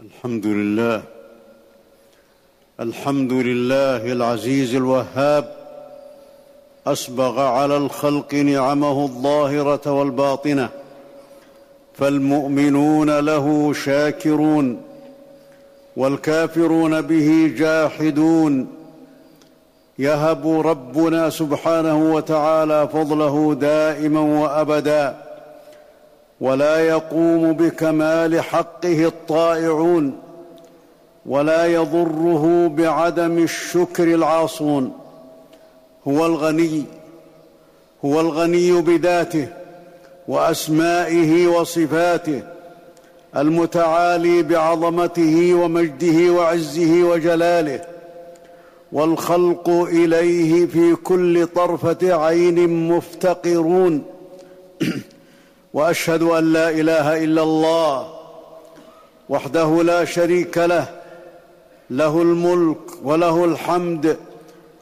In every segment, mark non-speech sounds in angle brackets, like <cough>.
الحمد لله. الحمد لله العزيز الوهاب. اسبغ على الخلق نعمه الظاهرة والباطنة. فالمؤمنون له شاكرون. والكافرون به جاحدون. يهب ربنا سبحانه وتعالى فضله دائما وأبدا. ولا يقوم بكمال حقه الطائعون ولا يضره بعدم الشكر العاصون. هو الغني هو الغني بذاته وأسمائه وصفاته المتعالي بعظمته ومجده وعزه وجلاله والخلق إليه في كل طرفة عين مفتقرون. <clears throat> وأشهد أن لا إله إلا الله وحده لا شريك له له الملك وله الحمد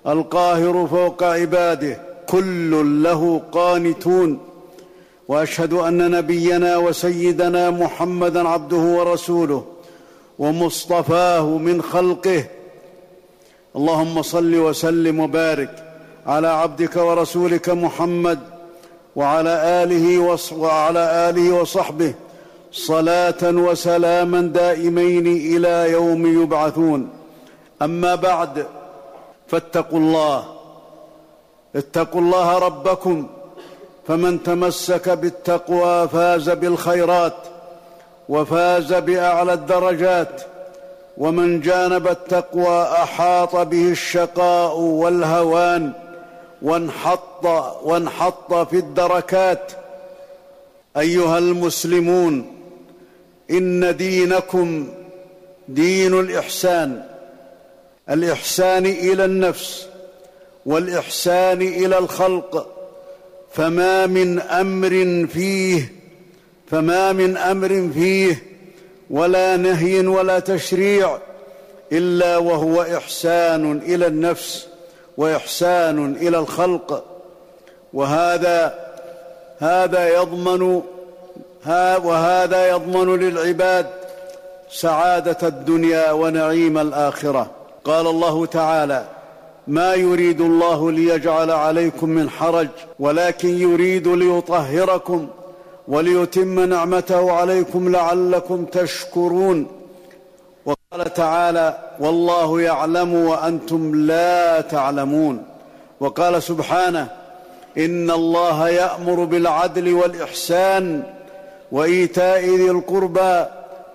القاهر فوق عباده كل له قانتون. وأشهد أن نبينا وسيدنا محمدا عبده ورسوله ومصطفاه من خلقه. اللهم صل وسلم وبارك على عبدك ورسولك محمد وعلى آله وعلى آله وصحبه صلاة وسلاما دائمين إلى يوم يبعثون. أما بعد فاتقوا الله اتقوا الله ربكم فمن تمسك بالتقوى فاز بالخيرات وفاز بأعلى الدرجات ومن جانب التقوى أحاط به الشقاء والهوان وانحط وانحط في الدركات. أيها المسلمون إن دينكم دين الإحسان. الإحسان إلى النفس والإحسان إلى الخلق. فما من أمر فيه فما من أمر فيه ولا نهي ولا تشريع إلا وهو إحسان إلى النفس. وإحسان إلى الخلق وهذا هذا يضمن وهذا يضمن للعباد سعادة الدنيا ونعيم الآخرة. قال الله تعالى ما يريد الله ليجعل عليكم من حرج ولكن يريد ليطهركم وليتم نعمته عليكم لعلكم تشكرون. وقال تعالى والله يعلم وأنتم لا تعلمون. وقال سبحانه إن الله يأمر بالعدل والإحسان وإيتاء ذي القربى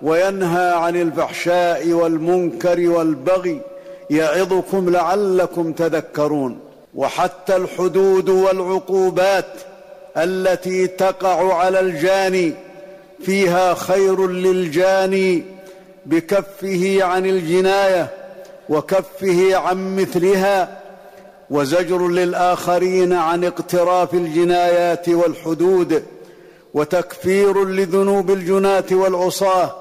وينهى عن الفحشاء والمنكر والبغي يعظكم لعلكم تذكرون. وحتى الحدود والعقوبات التي تقع على الجاني فيها خير للجاني بكفه عن الجناية وكفه عن مثلها وزجر للآخرين عن اقتراف الجنايات والحدود وتكفير لذنوب الجناه والعصاة.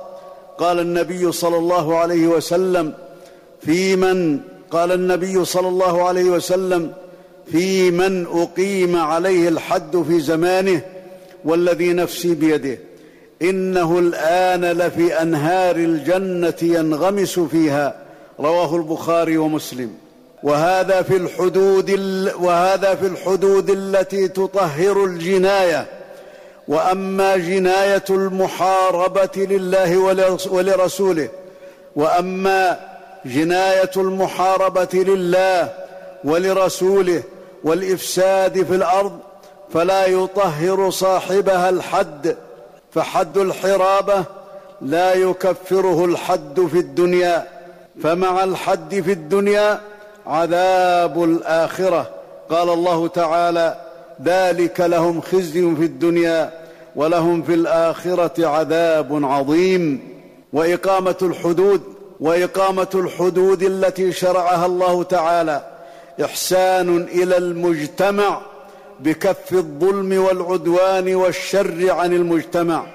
قال النبي صلى الله عليه وسلم في من قال النبي صلى الله عليه وسلم في من أقيم عليه الحد في زمانه والذي نفسي بيده. إنه الآن لفي أنهار الجنة ينغمس فيها. رواه البخاري ومسلم. وهذا في الحدود وهذا في الحدود التي تطهر الجناية. وأما جناية المحاربة لله ولرسوله وأما جناية المحاربة لله ولرسوله والإفساد في الأرض فلا يطهر صاحبها الحد. فحد الحرابة لا يكفره الحد في الدنيا فمع الحد في الدنيا عذاب الآخرة. قال الله تعالى ذلك لهم خزي في الدنيا ولهم في الآخرة عذاب عظيم. وإقامة الحدود وإقامة الحدود التي شرعها الله تعالى إحسان إلى المجتمع بكف الظلم والعدوان والشر عن المجتمع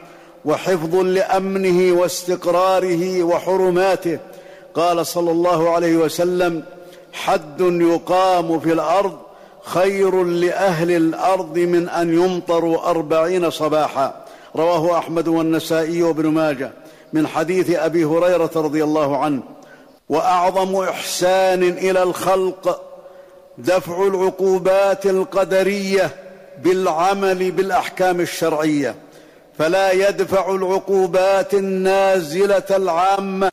وحفظ لأمنه واستقراره وحرماته. قال صلى الله عليه وسلم حد يقام في الأرض خير لأهل الأرض من أن يمطروا أربعين صباحا. رواه أحمد والنسائي وابن ماجه من حديث أبي هريرة رضي الله عنه. وأعظم إحسان إلى الخلق دفع العقوبات القدرية بالعمل بالأحكام الشرعية. فلا يدفع العقوبات النازلة العامة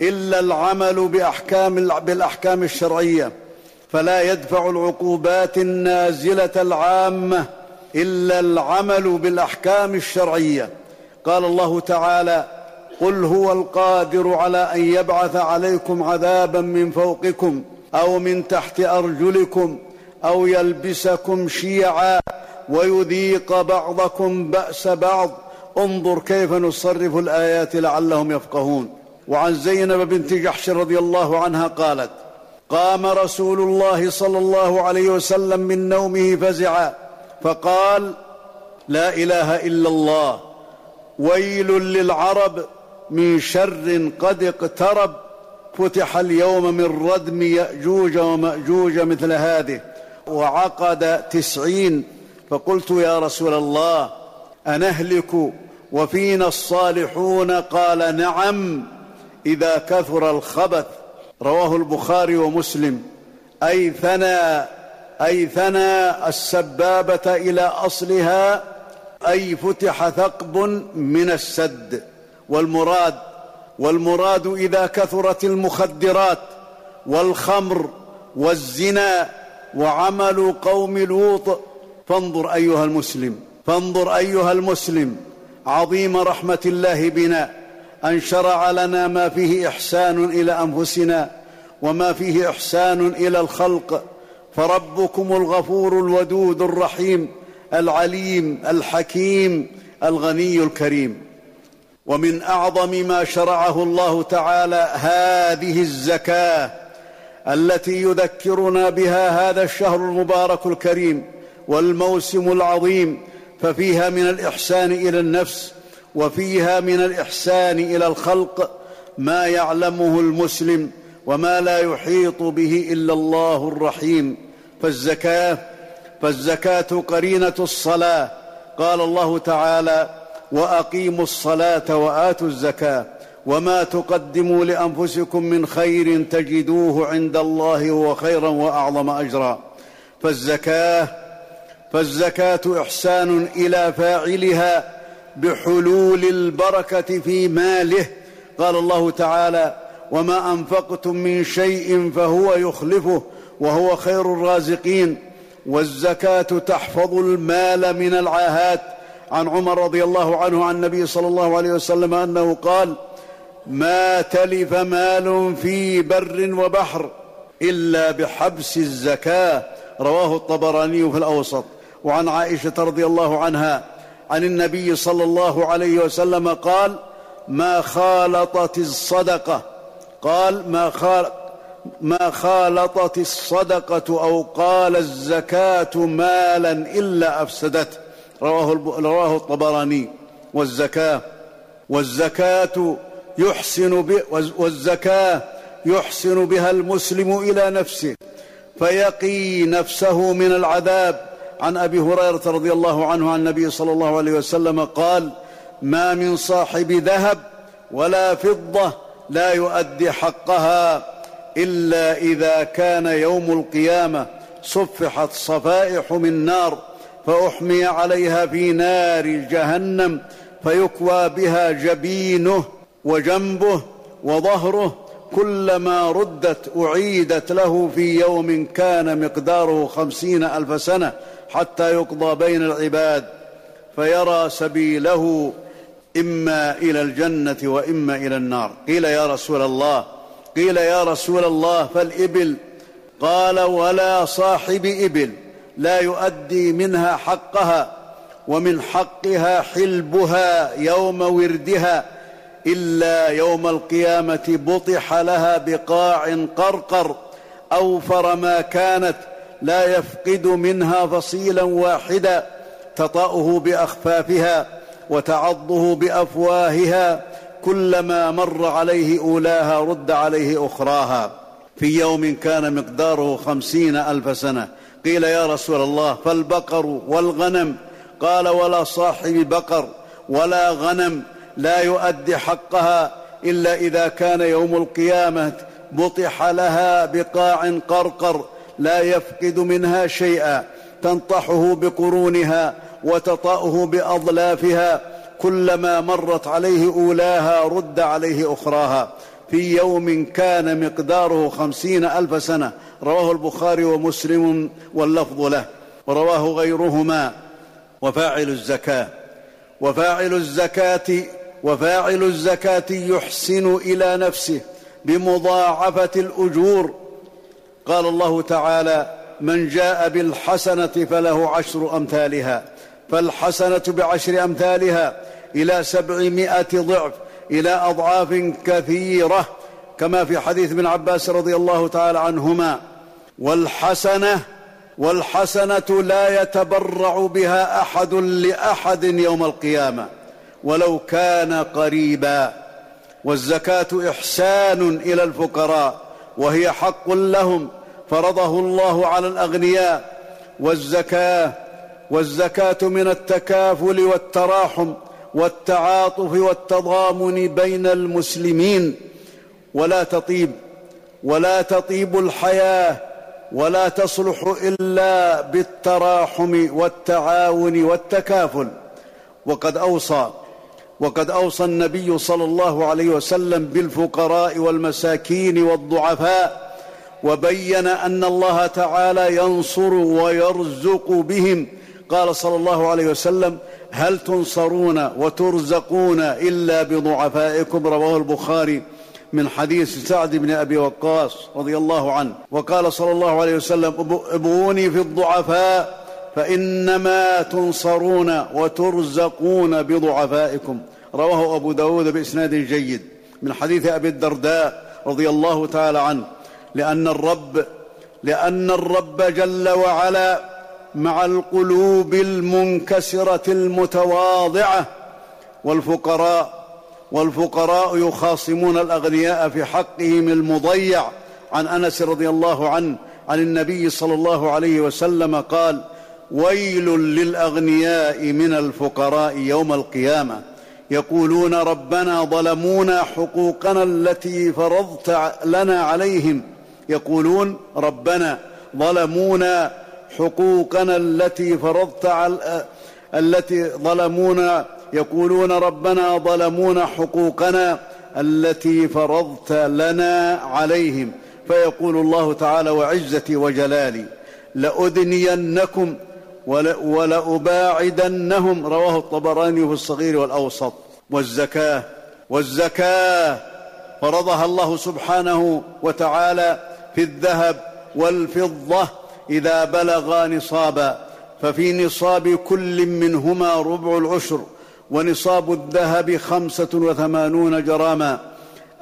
إلا العمل بأحكام بالأحكام الشرعية. فلا يدفع العقوبات النازلة العامة إلا العمل بالأحكام الشرعية. قال الله تعالى قل هو القادر على أن يبعث عليكم عذابا من فوقكم أو من تحت أرجلكم أو يلبسكم شيعا ويذيق بعضكم بأس بعض. انظر كيف نصرف الآيات لعلهم يفقهون. وعن زينب بنت جحش رضي الله عنها قالت قام رسول الله صلى الله عليه وسلم من نومه فزعا فقال لا إله إلا الله ويل للعرب من شر قد اقترب. فتح اليوم من ردم يأجوج ومأجوج مثل هذه وعقد تسعين. فقلت يا رسول الله أنهلك وفينا الصالحون؟ قال نعم إذا كثر الخبث. رواه البخاري ومسلم. اي ثنى اي ثنى السبابة إلى أصلها أي فتح ثقب من السد. والمراد والمراد إذا كثرت المخدرات والخمر والزنا وعمل قوم لوط فانظر أيها المسلم فانظر أيها المسلم عظيم رحمة الله بنا أن شرع لنا ما فيه إحسان إلى أنفسنا وما فيه إحسان إلى الخلق فربكم الغفور الودود الرحيم العليم الحكيم الغني الكريم. ومن أعظم ما شرعه الله تعالى هذه الزكاة التي يذكرنا بها هذا الشهر المبارك الكريم والموسم العظيم ففيها من الإحسان إلى النفس وفيها من الإحسان إلى الخلق ما يعلمه المسلم وما لا يحيط به إلا الله الرحيم. فالزكاة فالزكاة قرينة الصلاة. قال الله تعالى وأقيموا الصلاة وآتوا الزكاة وما تقدموا لأنفسكم من خير تجدوه عند الله هو خيرا وأعظم أجرا. فالزكاه فالزكاة إحسان إلى فاعلها بحلول البركة في ماله. قال الله تعالى وما أنفقتم من شيء فهو يخلفه وهو خير الرازقين. والزكاة تحفظ المال من العاهات عن عمر رضي الله عنه عن النبي صلى الله عليه وسلم أنه قال ما تلف مال في بر وبحر إلا بحبس الزكاة. رواه الطبراني في الأوسط. وعن عائشة رضي الله عنها عن النبي صلى الله عليه وسلم قال ما خالطت الصدقة. قال ما خال ما خالطت الصدقة أو قال الزكاة مالا إلا أفسدته. رواه رواه الطبراني. والزكاة. والزكاة يحسن ب والزكاة يحسن بها المسلم إلى نفسه. فيقي نفسه من العذاب. عن أبي هريرة رضي الله عنه عن النبي صلى الله عليه وسلم قال ما من صاحب ذهب ولا فضة لا يؤدي حقها إلا إذا كان يوم القيامة صفحت صفائح من نار فأحمي عليها في نار جهنم فيكوى بها جبينه وجنبه وظهره كلما ردت أعيدت له في يوم كان مقداره خمسين ألف سنة حتى يقضى بين العباد فيرى سبيله إما إلى الجنة وإما إلى النار. قيل يا رسول الله قيل يا رسول الله فالإبل. قال ولا صاحب إبل. لا يؤدي منها حقها ومن حقها حلبها يوم وردها إلا يوم القيامة بطح لها بقاع قرقر أوفر ما كانت لا يفقد منها فصيلا واحدا تطأه بأخفافها وتعضه بأفواهها كلما مر عليه أولاها رد عليه أخراها. في يوم كان مقداره خمسين ألف سنة قيل يا رسول الله فالبقر والغنم. قال ولا صاحب بقر ولا غنم لا يؤدي حقها إلا إذا كان يوم القيامة بطح لها بقاع قرقر لا يفقد منها شيئا. تنطحه بقرونها وتطأه باضلافها كلما مرت عليه أولاها رد عليه أخراها. في يوم كان مقداره خمسين ألف سنة. رواه البخاري ومسلم واللفظ له ورواه غيرهما. وفاعل الزكاة وفاعل الزكاة وفاعل الزكاة يحسن إلى نفسه بمضاعفة الأجور. قال الله تعالى من جاء بالحسنة فله عشر أمثالها فالحسنة بعشر أمثالها إلى سبعمائة ضعف إلى أضعاف كثيرة. كما في حديث ابن عباس رضي الله تعالى عنهما. والحسنة والحسنة لا يتبرع بها أحد لأحد يوم القيامة ولو كان قريبا. والزكاة إحسان إلى الفقراء وهي حق لهم فرضه الله على الأغنياء. والزكاة والزكاة من التكافل والتراحم والتعاطف والتضامن بين المسلمين. ولا تطيب ولا تطيب الحياة ولا تصلح إلا بالتراحم والتعاون والتكافل. وقد أوصى وقد أوصى النبي صلى الله عليه وسلم بالفقراء والمساكين والضعفاء وبين أن الله تعالى ينصر ويرزق بهم. قال صلى الله عليه وسلم هل تنصرون وترزقون إلا بضعفائكم؟ رواه البخاري. من حديث سعد بن أبي وقاص رضي الله عنه وقال صلى الله عليه وسلم أبغوني في الضعفاء فإنما تنصرون وترزقون بضعفائكم. رواه أبو داود بإسناد جيد. من حديث أبي الدرداء رضي الله تعالى عنه لأن الرب لأن الرب جل وعلا مع القلوب المنكسرة المتواضعة والفقراء والفقراء يخاصمون الأغنياء في حقهم المضيع. عن أنس رضي الله عنه عن النبي صلى الله عليه وسلم قال ويل للأغنياء من الفقراء يوم القيامة. يقولون ربنا ظلمونا حقوقنا التي فرضت لنا عليهم. يقولون ربنا ظلمونا حقوقنا التي فرضت على التي ظلمونا يقولون ربنا ظلمونا حقوقنا التي فرضت لنا عليهم. فيقول الله تعالى وعزتي وجلالي لأدنينكم ولأباعدنهم. رواه الطبراني في الصغير والأوسط. والزكاة والزكاة فرضها الله سبحانه وتعالى في الذهب والفضة إذا بلغا نصابا. ففي نصاب كل منهما ربع العشر. ونصاب الذهب خمسة وثمانون جراما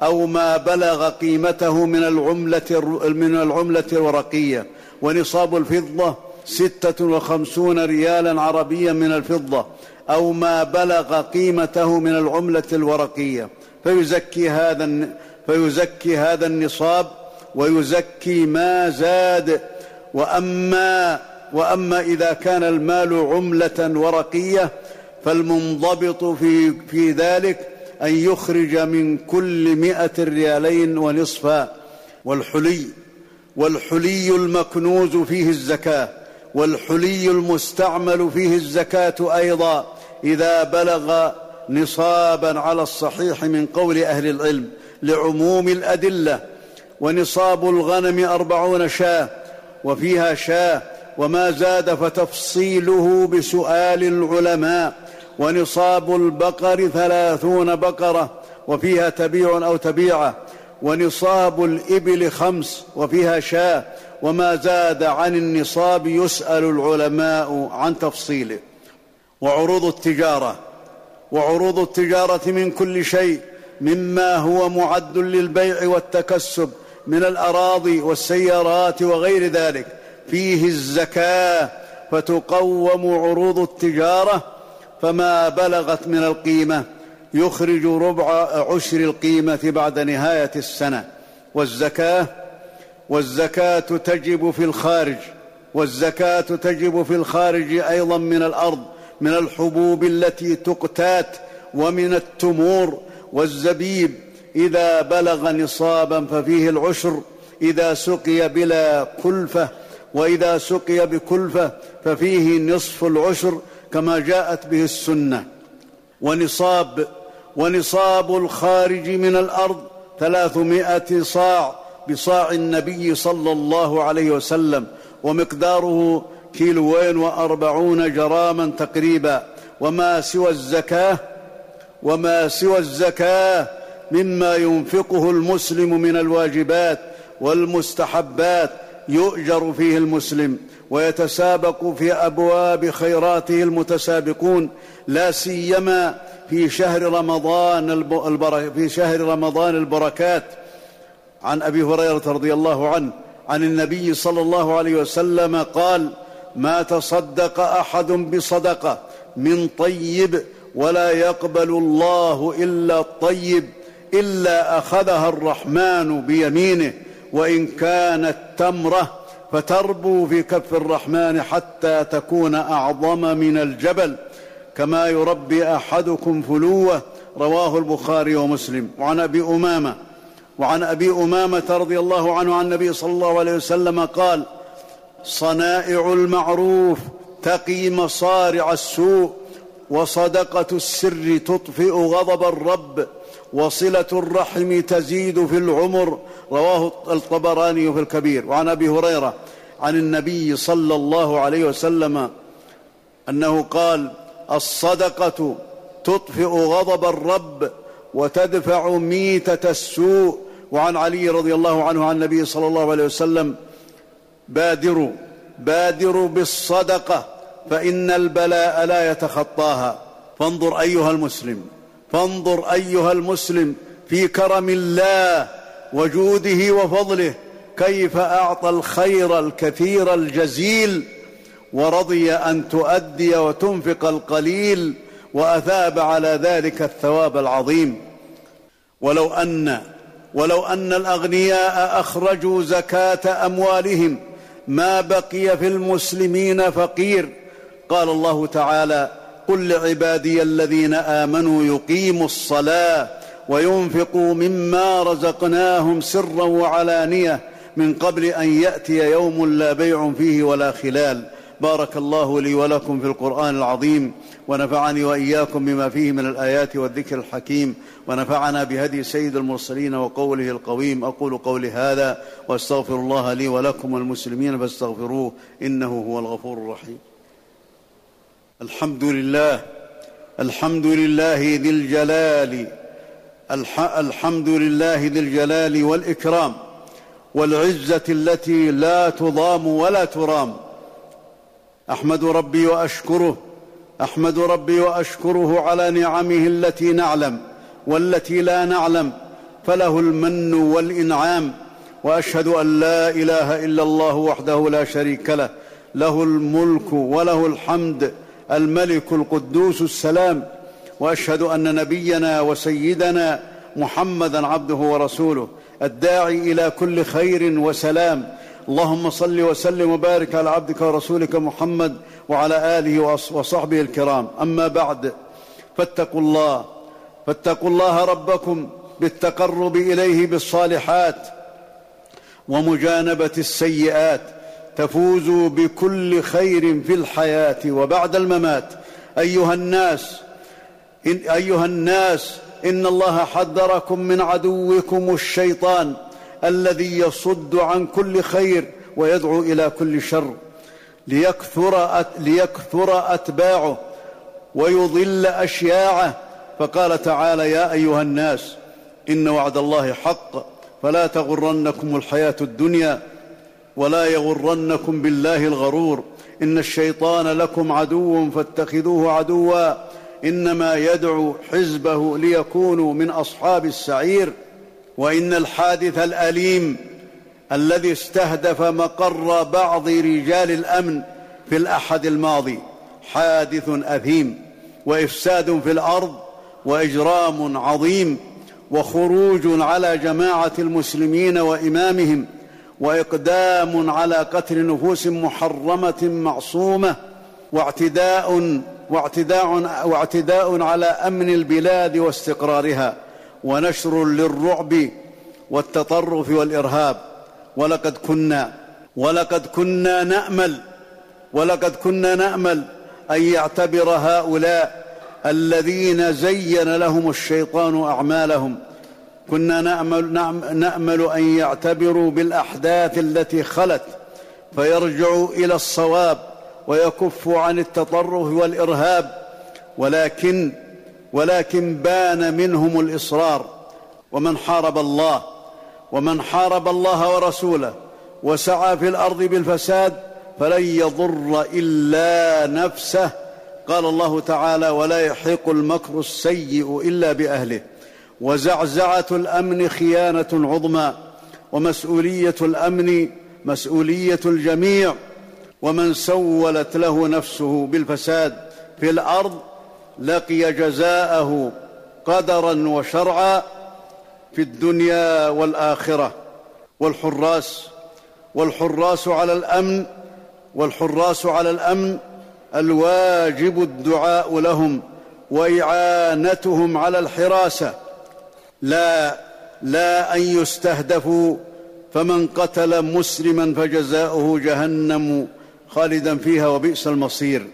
أو ما بلغ قيمته من العملة من العملة الورقية. ونصاب الفضة ستة وخمسون ريالا عربيا من الفضة أو ما بلغ قيمته من العملة الورقية. فيزكي هذا فيزكي هذا النصاب ويزكي ما زاد. وأما وأما إذا كان المال عملة ورقية فالمنضبط في, في ذلك أن يخرج من كل مئة ريالين ونصفا والحلي والحلي المكنوز فيه الزكاة والحلي المستعمل فيه الزكاة أيضا إذا بلغ نصابا على الصحيح من قول أهل العلم لعموم الأدلة ونصاب الغنم أربعون شاة وفيها شاة وما زاد فتفصيله بسؤال العلماء ونصاب البقر ثلاثون بقرة وفيها تبيع أو تبيعة ونصاب الإبل خمس وفيها شاة وما زاد عن النصاب يسأل العلماء عن تفصيله. وعروض التجارة وعروض التجارة من كل شيء مما هو معد للبيع والتكسب من الأراضي والسيارات وغير ذلك. فيه الزكاة فتقوم عروض التجارة فما بلغت من القيمة يخرج ربع عشر القيمة بعد نهاية السنة. والزكاة والزكاة تجب في الخارج والزكاة تجب في الخارج أيضا من الأرض من الحبوب التي تقتات ومن التمور والزبيب. إذا بلغ نصابا ففيه العشر إذا سقي بلا كلفة وإذا سقي بكلفة ففيه نصف العشر. كما جاءت به السنة. ونصاب ونصاب الخارج من الأرض ثلاثمائة صاع بصاع النبي صلى الله عليه وسلم ومقداره كيلوين وأربعون جراما تقريبا. وما سوى الزكاة وما سوى الزكاة مما ينفقه المسلم من الواجبات والمستحبات يؤجر فيه المسلم ويتسابق في أبواب خيراته المتسابقون لا سيما في شهر رمضان. في شهر رمضان البركات عن أبي هريرة رضي الله عنه عن النبي صلى الله عليه وسلم قال ما تصدق أحد بصدقة من طيب ولا يقبل الله إلا الطيب إلا أخذها الرحمن بيمينه وإن كانت تمرة فتربو في كف الرحمن حتى تكون أعظم من الجبل كما يربي أحدكم فلوة رواه البخاري ومسلم. وعن أبي أمامة وعن أبي أمامة رضي الله عنه عن النبي صلى الله عليه وسلم قال صنائع المعروف تقي مصارع السوء وصدقة السر تطفئ غضب الرب وصلة الرحم تزيد في العمر رواه الطبراني في الكبير. وعن أبي هريرة عن النبي صلى الله عليه وسلم أنه قال الصدقة تطفئ غضب الرب وتدفع ميتة السوء. وعن علي رضي الله عنه عن النبي صلى الله عليه وسلم بادروا بادروا بالصدقة فإن البلاء لا يتخطاها. فانظر أيها المسلم فانظر أيها المسلم في كرم الله وجوده وفضله كيف أعطى الخير الكثير الجزيل ورضي أن تؤدي وتنفق القليل وأثاب على ذلك الثواب العظيم. ولو أن ولو أن الأغنياء أخرجوا زكاة أموالهم ما بقي في المسلمين فقير. قال الله تعالى قل لعبادي الذين آمنوا يقيموا الصلاة وينفقوا مما رزقناهم سرا وعلانية من قبل أن يأتي يوم لا بيع فيه ولا خلال. بارك الله لي ولكم في القرآن العظيم ونفعني وإياكم بما فيه من الآيات والذكر الحكيم ونفعنا بهدي سيد المرسلين وقوله القويم. أقول قولي هذا وأستغفر الله لي ولكم والمسلمين فاستغفروه إنه هو الغفور الرحيم. الحمد لله الحمد لله ذي الجلال الحمد لله ذي الجلال والإكرام والعزة التي لا تضام ولا ترام. أحمد ربي وأشكره أحمد ربي وأشكره على نعمه التي نعلم والتي لا نعلم فله المن والإنعام وأشهد أن لا إله إلا الله وحده لا شريك له له الملك وله الحمد الملك القدوس السلام وأشهد أن نبينا وسيدنا محمدا عبده ورسوله الداعي إلى كل خير وسلام. اللهم صل وسلم وبارك على عبدك ورسولك محمد وعلى آله وصحبه الكرام. أما بعد فاتقوا الله فاتقوا الله ربكم بالتقرب إليه بالصالحات ومجانبة السيئات. تفوزوا بكل خير في الحياة وبعد الممات. أيها الناس إن أيها الناس إن الله حذركم من عدوكم الشيطان الذي يصد عن كل خير ويدعو إلى كل شر ليكثر, ليكثر أتباعه ويضل أشياعه فقال تعالى يا أيها الناس إن وعد الله حق فلا تغرنكم الحياة الدنيا ولا يغرنكم بالله الغرور إن الشيطان لكم عدو فاتخذوه عدوا إنما يدعو حزبه ليكونوا من أصحاب السعير وإن الحادث الأليم الذي استهدف مقر بعض رجال الأمن في الأحد الماضي حادث أثيم وإفساد في الأرض وإجرام عظيم وخروج على جماعة المسلمين وإمامهم وإقدام على قتل نفوس محرمة معصومة واعتداء واعتداء, واعتداء على أمن البلاد واستقرارها ونشر للرعب والتطرف والإرهاب. ولقد كنا ولقد كنا نأمل ولقد كنا نأمل أن يعتبر هؤلاء الذين زين لهم الشيطان أعمالهم. كنا نأمل, نأمل أن يعتبروا بالأحداث التي خلت فيرجعوا إلى الصواب. ويكفوا عن التطرف والإرهاب ولكن ولكن بان منهم الإصرار. ومن حارب الله ومن حارب الله ورسوله وسعى في الأرض بالفساد فلن يضر إلا نفسه. قال الله تعالى ولا يحيق المكر السيء إلا بأهله وزعزعة الأمن خيانة عظمى ومسؤولية الأمن مسؤولية الجميع. ومن سولت له نفسه بالفساد في الأرض لقي جزاءه قدرا وشرعا في الدنيا والآخرة. والحراس والحراس على الأمن والحراس على الأمن الواجب الدعاء لهم وإعانتهم على الحراسة. لا لا أن يستهدفوا فمن قتل مسلما فجزاؤه جهنم. خالدا فيها وبئس المصير.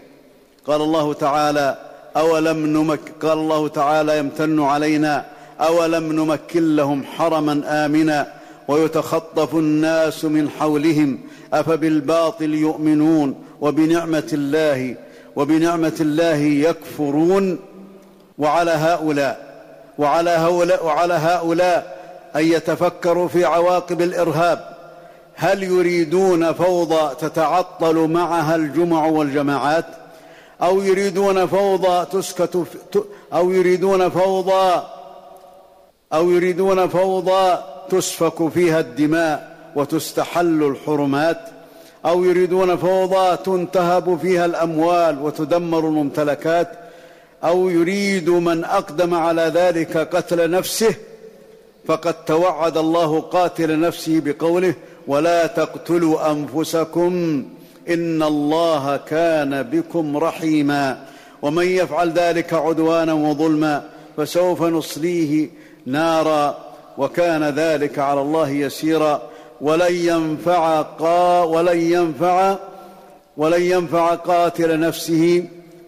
قال الله تعالى أولم نمك قال الله تعالى يمتن علينا أولم نمكن لهم حرما آمنا ويتخطف الناس من حولهم أفبالباطل يؤمنون وبنعمة الله وبنعمة الله يكفرون. وعلى هؤلاء وعلى هؤلاء وعلى هؤلاء أن يتفكروا في عواقب الإرهاب. هل يريدون فوضى تتعطل معها الجمع والجماعات؟ أو يريدون فوضى تسكت أو يريدون فوضى أو يريدون فوضى تسفك فيها الدماء وتستحل الحرمات؟ أو يريدون فوضى تنتهب فيها الأموال وتدمر الممتلكات؟ أو يريد من أقدم على ذلك قتل نفسه فقد توعد الله قاتل نفسه بقوله ولا تقتلوا أنفسكم إن الله كان بكم رحيما ومن يفعل ذلك عدوانا وظلما فسوف نصليه نارا وكان ذلك على الله يسيرا ولن ينفع قا ولن ينفع ولن ينفع قاتل نفسه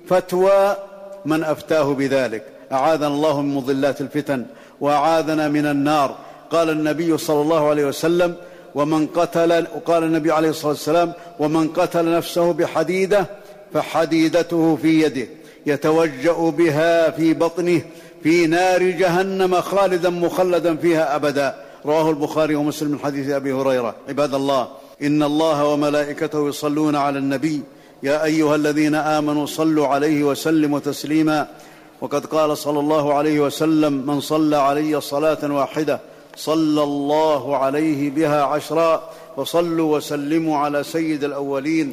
فتوى من أفتاه بذلك. أعاذنا الله من مضلات الفتن وأعاذنا من النار. قال النبي صلى الله عليه وسلم ومن قتل وقال النبي عليه الصلاة والسلام ومن قتل نفسه بحديدة فحديدته في يده يتوجأ بها في بطنه في نار جهنم خالدا مخلدا فيها أبدا. رواه البخاري ومسلم من حديث أبي هريرة. عباد الله إن الله وملائكته يصلون على النبي. يا أيها الذين آمنوا صلوا عليه وسلموا تسليما. وقد قال صلى الله عليه وسلم من صلى علي صلاة واحدة صلى الله عليه بها عشرا وصلوا وسلموا على سيد الأولين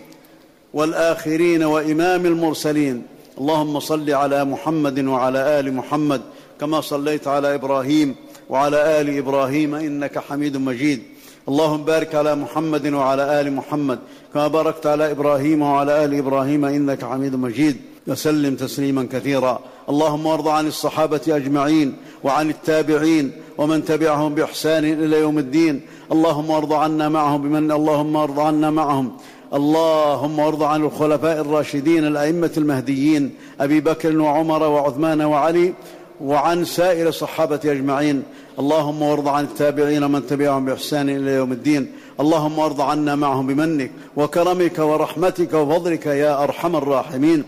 والآخرين وإمام المرسلين. اللهم صل على محمد وعلى آل محمد كما صليت على إبراهيم وعلى آل إبراهيم إنك حميد مجيد. اللهم بارك على محمد وعلى آل محمد كما باركت على إبراهيم وعلى آل إبراهيم إنك حميد مجيد. وسلم تسليما كثيرا. اللهم وارض عن الصحابة أجمعين وعن التابعين ومن تبعهم بإحسان إلى يوم الدين. اللهم وارض عنا معهم بمن اللهم وارض عنا معهم. اللهم وارض عن الخلفاء الراشدين الأئمة المهديين أبي بكر وعمر وعثمان وعلي وعن سائر الصحابة أجمعين. اللهم وارض عن التابعين ومن تبعهم بإحسان إلى يوم الدين. اللهم وارض عنا معهم بمنك وكرمك ورحمتك وفضلك يا أرحم الراحمين.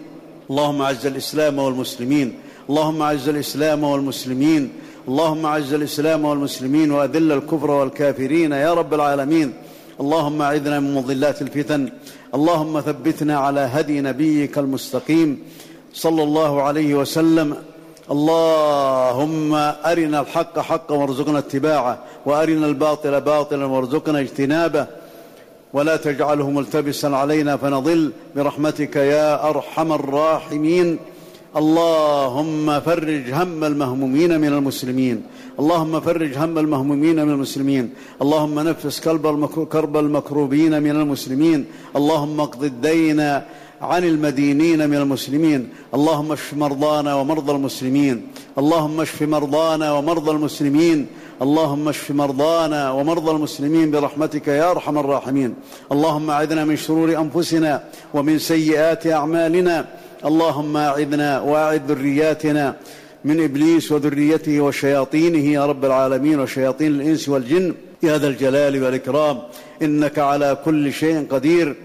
اللهم أعز الإسلام والمسلمين. اللهم أعز الإسلام والمسلمين. اللهم أعز الإسلام والمسلمين وأذل الكفر والكافرين يا رب العالمين. اللهم أعذنا من مضلات الفتن. اللهم ثبتنا على هدي نبيك المستقيم صلى الله عليه وسلم. اللهم أرنا الحق حقا وارزقنا اتباعه وأرنا الباطل باطلا وارزقنا اجتنابه. ولا تجعله ملتبسا علينا فنضل برحمتك يا أرحم الراحمين. اللهم فرج هم المهمومين من المسلمين. اللهم فرج هم المهمومين من المسلمين. اللهم نفس كرب المكروبين من المسلمين. اللهم اقض الدين عن المدينين من المسلمين. اللهم اشف مرضانا ومرضى المسلمين. اللهم اشف مرضانا ومرضى المسلمين. اللهم اشف مرضانا ومرضى المسلمين برحمتك يا أرحم الراحمين. اللهم أعذنا من شرور أنفسنا ومن سيئات أعمالنا. اللهم أعذنا وأعذ ذرياتنا من إبليس وذريته وشياطينه يا رب العالمين وشياطين الإنس والجن. يا ذا الجلال والإكرام. إنك على كل شيء قدير.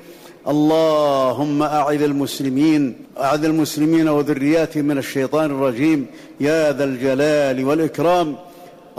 اللهم أعذ المسلمين أعذ المسلمين وذرياتهم من الشيطان الرجيم. يا ذا الجلال والإكرام.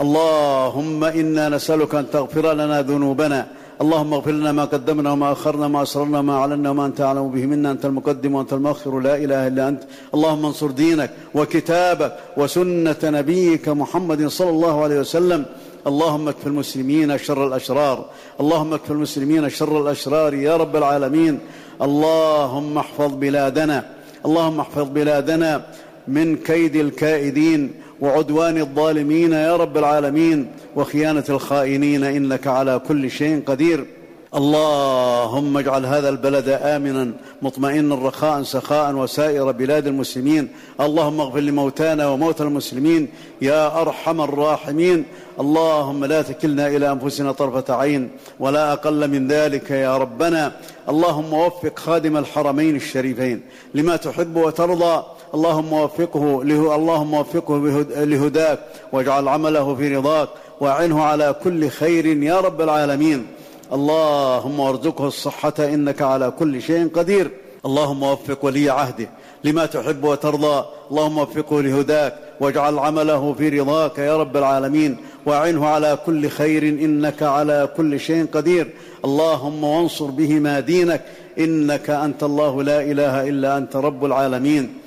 اللهم إنا نسألك أن تغفر لنا ذنوبنا. اللهم اغفر لنا ما قدمنا وما أخرنا ما أسررنا ما أعلنا وما أنت أعلم به منا. أنت المقدم وأنت المؤخر. لا إله إلا أنت. اللهم انصر دينك وكتابك وسنة نبيك محمد صلى الله عليه وسلم. اللهم اكف المسلمين شر الأشرار. اللهم اكف المسلمين شر الأشرار يا رب العالمين. اللهم احفظ بلادنا. اللهم احفظ بلادنا من كيد الكائدين وعدوان الظالمين يا رب العالمين. وخيانة الخائنين إنك على كل شيء قدير. اللهم اجعل هذا البلد آمنا مطمئنا رخاء سخاء وسائر بلاد المسلمين. اللهم اغفر لموتانا وموتى المسلمين. يا أرحم الراحمين. اللهم لا تكلنا إلى أنفسنا طرفة عين ولا أقل من ذلك يا ربنا. اللهم وفق خادم الحرمين الشريفين لما تحب وترضى. اللهم وفقه له اللهم وفقه لهداك واجعل عمله في رضاك وأعنه على كل خير يا رب العالمين. اللهم وارزقه الصحة إنك على كل شيء قدير. اللهم وفق ولي عهده لما تحب وترضى. اللهم وفقه لهداك واجعل عمله في رضاك يا رب العالمين. وأعنه على كل خير إنك على كل شيء قدير. اللهم وانصر بهما دينك إنك أنت الله لا إله إلا أنت رب العالمين.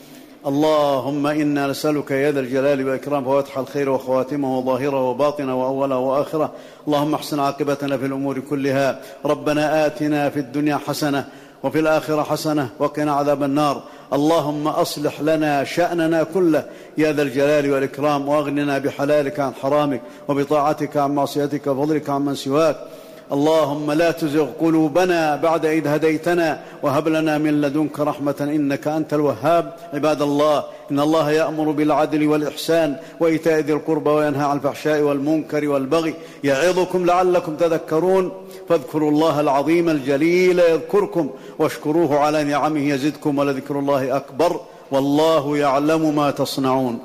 اللهم إنا نسألك يا ذا الجلال والإكرام فواتح الخير وخواتمه وظاهره وباطنه وأوله وآخره. اللهم احسن عاقبتنا في الأمور كلها. ربنا آتنا في الدنيا حسنة وفي الآخرة حسنة وقنا عذاب النار. اللهم أصلح لنا شأننا كله. يا ذا الجلال والإكرام وأغننا بحلالك عن حرامك وبطاعتك عن معصيتك وفضلك عن من سواك. اللهم لا تزغ قلوبنا بعد إذ هديتنا وهب لنا من لدنك رحمة إنك أنت الوهاب. عباد الله إن الله يأمر بالعدل والإحسان وإيتاء ذي القربى وينهى عن الفحشاء والمنكر والبغي. يعظكم لعلكم تذكرون. فاذكروا الله العظيم الجليل يذكركم واشكروه على نعمه يزدكم ولذكر الله أكبر. والله يعلم ما تصنعون.